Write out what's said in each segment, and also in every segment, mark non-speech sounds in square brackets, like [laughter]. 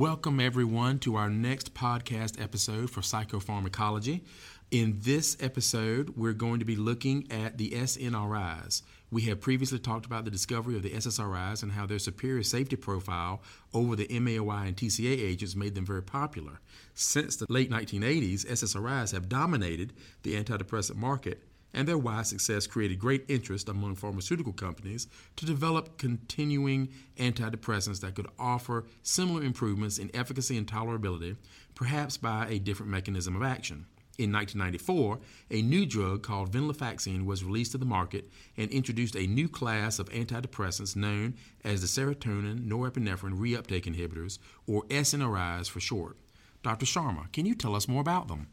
Welcome, everyone, to our next podcast episode for psychopharmacology. In this episode, we're going to be looking at the SNRIs. We have previously talked about the discovery of the SSRIs and how their superior safety profile over the MAOI and TCA agents made them very popular. Since the late 1980s, SSRIs have dominated the antidepressant market and their wide success created great interest among pharmaceutical companies to develop continuing antidepressants that could offer similar improvements in efficacy and tolerability, perhaps by a different mechanism of action. In 1994, a new drug called venlafaxine was released to the market and introduced a new class of antidepressants known as the serotonin norepinephrine reuptake inhibitors, or SNRIs for short. Dr. Sharma, can you tell us more about them?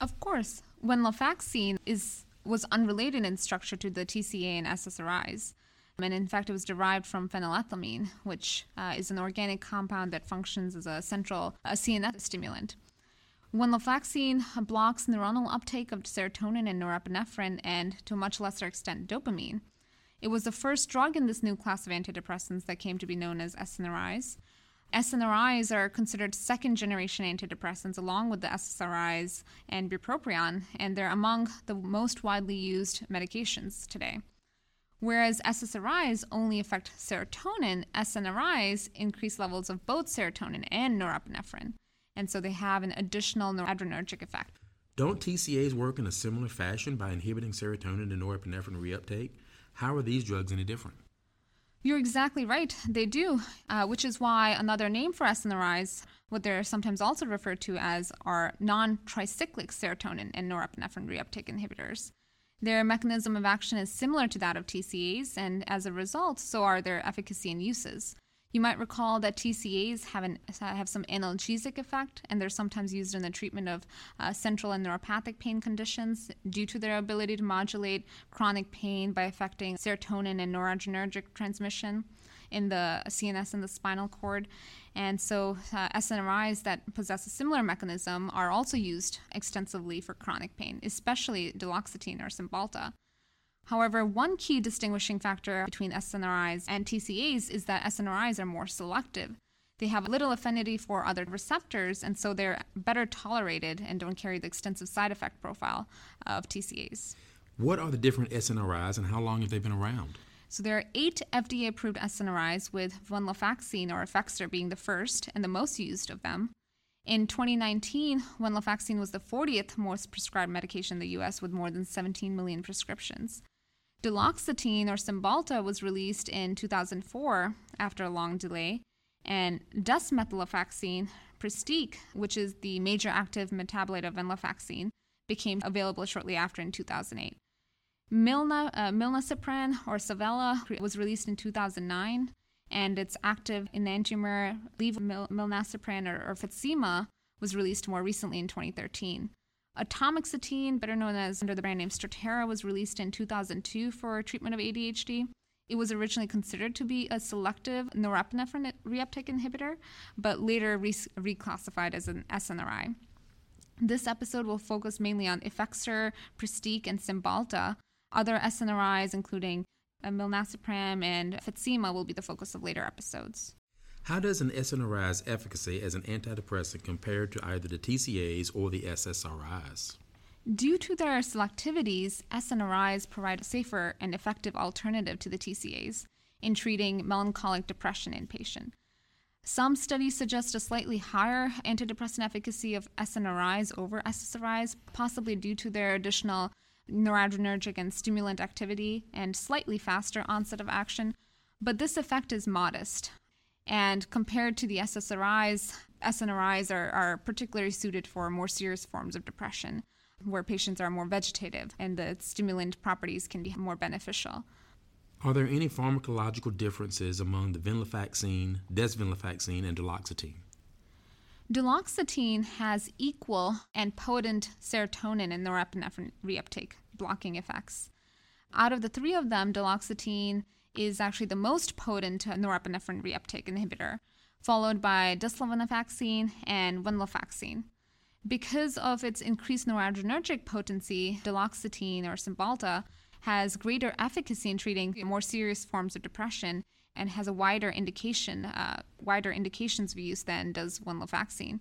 Of course. Venlafaxine is was unrelated in structure to the TCA and SSRIs. And in fact, it was derived from phenylethylamine, which uh, is an organic compound that functions as a central a CNS stimulant. Venlafaxine blocks neuronal uptake of serotonin and norepinephrine, and to a much lesser extent, dopamine. It was the first drug in this new class of antidepressants that came to be known as SNRIs. SNRIs are considered second generation antidepressants along with the SSRIs and bupropion, and they're among the most widely used medications today. Whereas SSRIs only affect serotonin, SNRIs increase levels of both serotonin and norepinephrine, and so they have an additional noradrenergic effect. Don't TCAs work in a similar fashion by inhibiting serotonin and norepinephrine reuptake? How are these drugs any different? You're exactly right. They do, uh, which is why another name for SNRIs, what they're sometimes also referred to as, are non tricyclic serotonin and norepinephrine reuptake inhibitors. Their mechanism of action is similar to that of TCAs, and as a result, so are their efficacy and uses. You might recall that TCAs have, an, have some analgesic effect, and they're sometimes used in the treatment of uh, central and neuropathic pain conditions due to their ability to modulate chronic pain by affecting serotonin and noradrenergic transmission in the CNS and the spinal cord. And so, uh, SNRIs that possess a similar mechanism are also used extensively for chronic pain, especially duloxetine or Cymbalta. However, one key distinguishing factor between SNRIs and TCAs is that SNRIs are more selective. They have little affinity for other receptors, and so they're better tolerated and don't carry the extensive side effect profile of TCAs. What are the different SNRIs and how long have they been around? So there are eight FDA approved SNRIs, with venlafaxine or Effexor being the first and the most used of them. In 2019, venlafaxine was the 40th most prescribed medication in the US with more than 17 million prescriptions. Duloxetine or Cymbalta was released in 2004 after a long delay, and desmethylofaxine, Pristiq, which is the major active metabolite of venlafaxine, became available shortly after in 2008. Milna, uh, milnacipran or Savella was released in 2009, and its active enantiomer levomilnacipran or, or Fetzima was released more recently in 2013. Atomoxetine, better known as under the brand name Strattera, was released in 2002 for treatment of ADHD. It was originally considered to be a selective norepinephrine reuptake inhibitor, but later re- reclassified as an SNRI. This episode will focus mainly on Effexor, Pristiq, and Cymbalta. Other SNRIs, including milnacipran and Fetzima, will be the focus of later episodes. How does an SNRI's efficacy as an antidepressant compare to either the TCAs or the SSRIs? Due to their selectivities, SNRIs provide a safer and effective alternative to the TCAs in treating melancholic depression in patients. Some studies suggest a slightly higher antidepressant efficacy of SNRIs over SSRIs, possibly due to their additional noradrenergic and stimulant activity and slightly faster onset of action, but this effect is modest. And compared to the SSRIs, SNRIs are, are particularly suited for more serious forms of depression, where patients are more vegetative and the stimulant properties can be more beneficial. Are there any pharmacological differences among the venlafaxine, desvenlafaxine, and duloxetine? Duloxetine has equal and potent serotonin and norepinephrine reuptake blocking effects. Out of the three of them, duloxetine is actually the most potent norepinephrine reuptake inhibitor. followed by desvenlafaxine and venlafaxine. Because of its increased noradrenergic potency, duloxetine or Cymbalta has greater efficacy in treating more serious forms of depression and has a wider indication, uh, wider indications of use than does venlafaxine.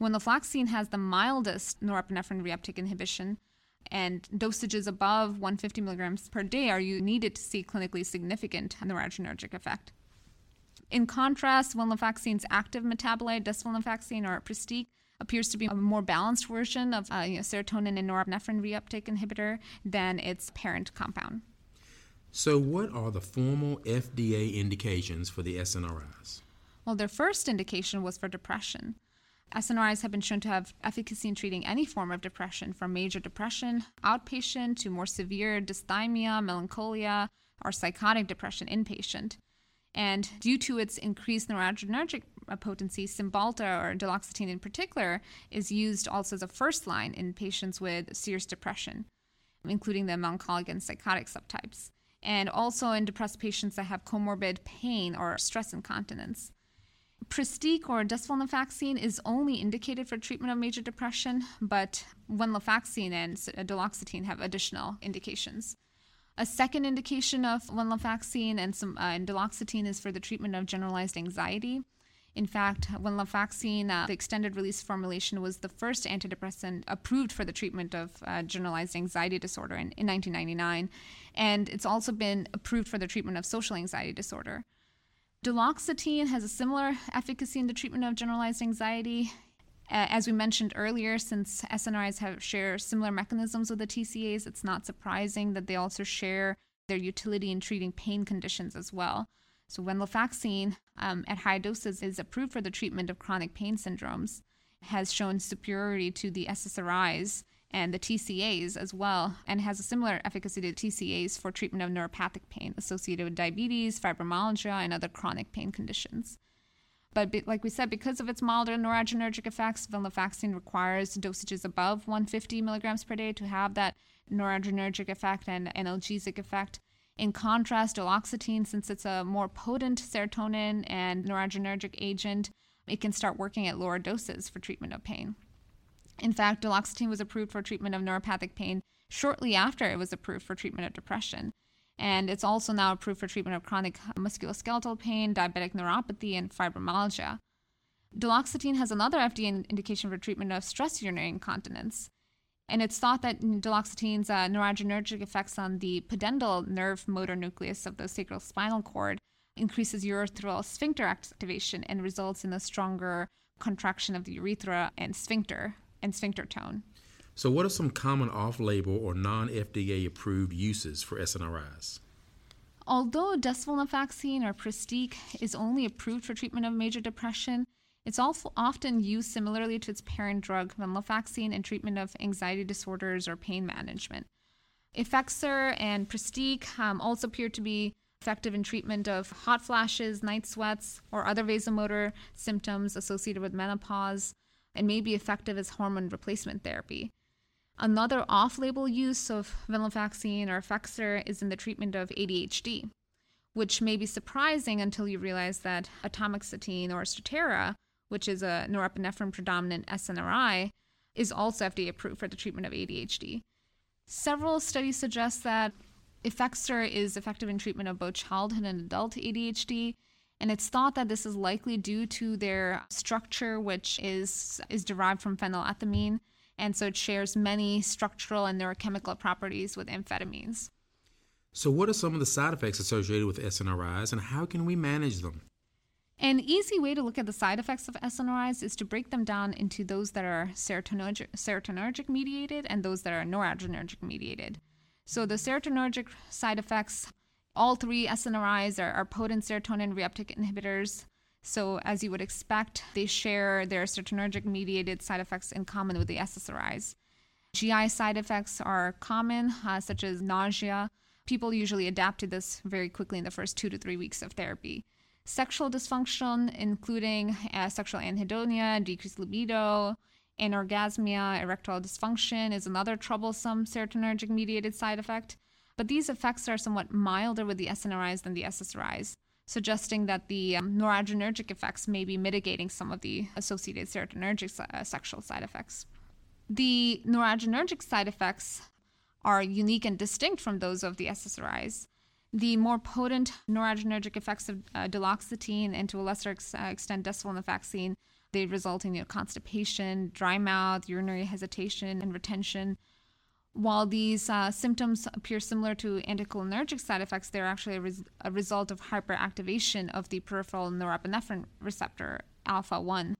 Venlafaxine has the mildest norepinephrine reuptake inhibition, and dosages above 150 milligrams per day are you needed to see clinically significant noradrenergic effect. In contrast, venlafaxine's active metabolite, desvenlafaxine or Pristiq, appears to be a more balanced version of uh, you know, serotonin and norepinephrine reuptake inhibitor than its parent compound. So, what are the formal FDA indications for the SNRIs? Well, their first indication was for depression. SNRIs have been shown to have efficacy in treating any form of depression, from major depression outpatient to more severe dysthymia, melancholia, or psychotic depression inpatient. And due to its increased noradrenergic uh, potency, Cymbalta or duloxetine in particular is used also as a first line in patients with serious depression, including the melancholic and psychotic subtypes, and also in depressed patients that have comorbid pain or stress incontinence. Pristiq or desvenlafaxine is only indicated for treatment of major depression, but venlafaxine and duloxetine have additional indications. A second indication of venlafaxine and some uh, and duloxetine is for the treatment of generalized anxiety. In fact, venlafaxine, uh, the extended release formulation, was the first antidepressant approved for the treatment of uh, generalized anxiety disorder in, in 1999, and it's also been approved for the treatment of social anxiety disorder. Duloxetine has a similar efficacy in the treatment of generalized anxiety. As we mentioned earlier, since SNRIs have share similar mechanisms with the TCAs, it's not surprising that they also share their utility in treating pain conditions as well. So, venlafaxine um, at high doses is approved for the treatment of chronic pain syndromes, has shown superiority to the SSRIs and the TCAs as well, and has a similar efficacy to TCAs for treatment of neuropathic pain associated with diabetes, fibromyalgia, and other chronic pain conditions. But be, like we said, because of its milder noradrenergic effects, venlafaxine requires dosages above 150 milligrams per day to have that noradrenergic effect and analgesic effect. In contrast, duloxetine, since it's a more potent serotonin and noradrenergic agent, it can start working at lower doses for treatment of pain. In fact, duloxetine was approved for treatment of neuropathic pain shortly after it was approved for treatment of depression. And it's also now approved for treatment of chronic musculoskeletal pain, diabetic neuropathy, and fibromyalgia. Duloxetine has another FDA indication for treatment of stress urinary incontinence. And it's thought that duloxetine's uh, noradrenergic effects on the pudendal nerve motor nucleus of the sacral spinal cord increases urethral sphincter activation and results in a stronger contraction of the urethra and sphincter, and sphincter tone. So, what are some common off label or non FDA approved uses for SNRIs? Although desvenlafaxine or Pristiq is only approved for treatment of major depression, it's also often used similarly to its parent drug, venlafaxine, in treatment of anxiety disorders or pain management. Effexor and Pristiq um, also appear to be effective in treatment of hot flashes, night sweats, or other vasomotor symptoms associated with menopause and may be effective as hormone replacement therapy. Another off label use of venlafaxine or Effexor is in the treatment of ADHD, which may be surprising until you realize that atomoxetine or Strattera, which is a norepinephrine predominant SNRI, is also FDA approved for the treatment of ADHD. Several studies suggest that Effexor is effective in treatment of both childhood and adult ADHD, and it's thought that this is likely due to their structure, which is, is derived from phenylethylamine, and so it shares many structural and neurochemical properties with amphetamines. So, what are some of the side effects associated with SNRIs, and how can we manage them? An easy way to look at the side effects of SNRIs is to break them down into those that are serotonergic, serotonergic mediated and those that are noradrenergic mediated. So, the serotonergic side effects all three SNRIs are, are potent serotonin reuptake inhibitors. So, as you would expect, they share their serotonergic mediated side effects in common with the SSRIs. GI side effects are common, uh, such as nausea. People usually adapt to this very quickly in the first two to three weeks of therapy. Sexual dysfunction, including uh, sexual anhedonia, decreased libido, anorgasmia, erectile dysfunction, is another troublesome serotonergic mediated side effect but these effects are somewhat milder with the SNRIs than the SSRIs. suggesting that the um, noradrenergic effects may be mitigating some of the associated serotonergic uh, sexual side effects. The noradrenergic side effects are unique and distinct from those of the SSRIs. The more potent noradrenergic effects of uh, duloxetine and to a lesser ex- uh, extent desvenlafaxine, they result in you know, constipation, dry mouth, urinary hesitation, and retention. While these uh, symptoms appear similar to anticholinergic side effects, they're actually a, res- a result of hyperactivation of the peripheral norepinephrine receptor, alpha 1.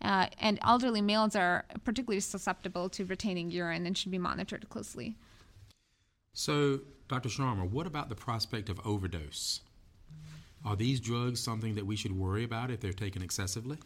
Uh, and elderly males are particularly susceptible to retaining urine and should be monitored closely. So, Dr. Sharma, what about the prospect of overdose? Are these drugs something that we should worry about if they're taken excessively?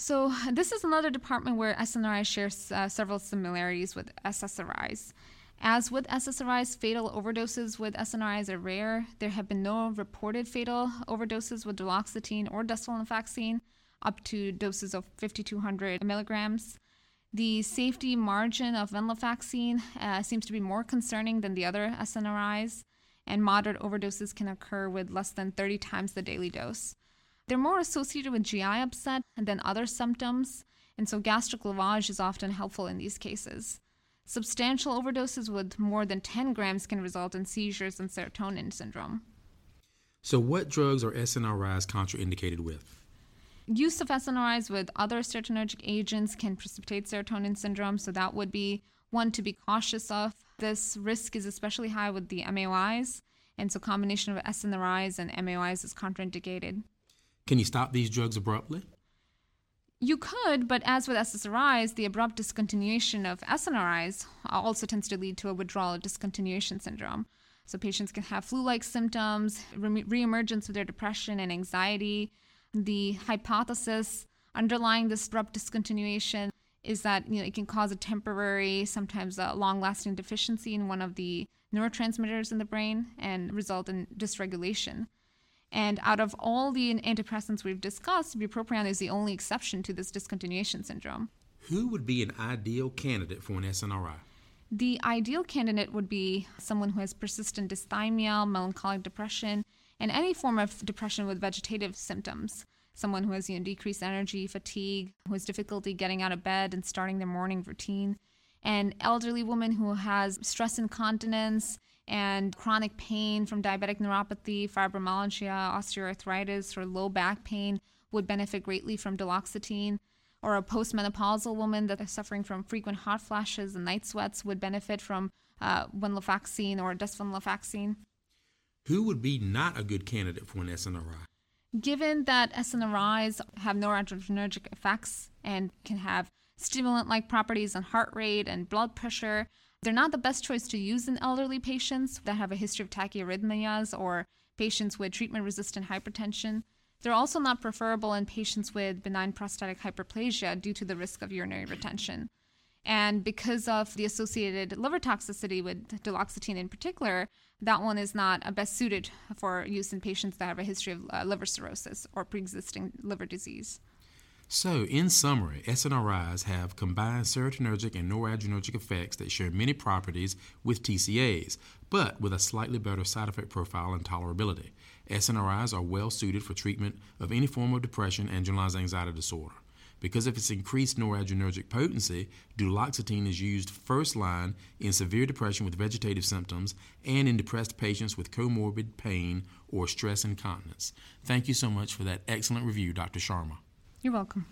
So, [laughs] this is another department where SNRI shares uh, several similarities with SSRIs. As with SSRIs, fatal overdoses with SNRIs are rare. There have been no reported fatal overdoses with duloxetine or desvenlafaxine up to doses of 5,200 milligrams. The safety margin of venlafaxine uh, seems to be more concerning than the other SNRIs, and moderate overdoses can occur with less than 30 times the daily dose. They're more associated with GI upset than other symptoms, and so gastric lavage is often helpful in these cases. Substantial overdoses with more than 10 grams can result in seizures and serotonin syndrome. So, what drugs are SNRIs contraindicated with? use of SNRIs with other serotonergic agents can precipitate serotonin syndrome, so that would be one to be cautious of. This risk is especially high with the MAOIs, and so combination of SNRIs and MAOIs is contraindicated. Can you stop these drugs abruptly? You could, but as with SSRIs, the abrupt discontinuation of SNRIs also tends to lead to a withdrawal discontinuation syndrome. So patients can have flu-like symptoms, re- reemergence of their depression and anxiety, the hypothesis underlying this abrupt discontinuation is that you know it can cause a temporary, sometimes a long-lasting deficiency in one of the neurotransmitters in the brain and result in dysregulation. And out of all the antidepressants we've discussed, bupropion is the only exception to this discontinuation syndrome. Who would be an ideal candidate for an SNRI? The ideal candidate would be someone who has persistent dysthymia, melancholic depression, and any form of depression with vegetative symptoms. Someone who has you know, decreased energy, fatigue, who has difficulty getting out of bed and starting their morning routine, an elderly woman who has stress incontinence and chronic pain from diabetic neuropathy, fibromyalgia, osteoarthritis, or low back pain would benefit greatly from duloxetine. Or a postmenopausal woman that is suffering from frequent hot flashes and night sweats would benefit from uh, venlafaxine or desvenlafaxine. Who would be not a good candidate for an SNRI? Given that SNRIs have noradrenergic effects and can have stimulant like properties on heart rate and blood pressure, they're not the best choice to use in elderly patients that have a history of tachyarrhythmias or patients with treatment resistant hypertension. They're also not preferable in patients with benign prostatic hyperplasia due to the risk of urinary retention. And because of the associated liver toxicity with duloxetine in particular, that one is not best suited for use in patients that have a history of uh, liver cirrhosis or pre-existing liver disease. So, in summary, SNRIs have combined serotonergic and noradrenergic effects that share many properties with TCAs, but with a slightly better side effect profile and tolerability. SNRIs are well suited for treatment of any form of depression and generalized anxiety disorder. Because of its increased noradrenergic potency, duloxetine is used first line in severe depression with vegetative symptoms and in depressed patients with comorbid pain or stress incontinence. Thank you so much for that excellent review, Dr. Sharma. You're welcome.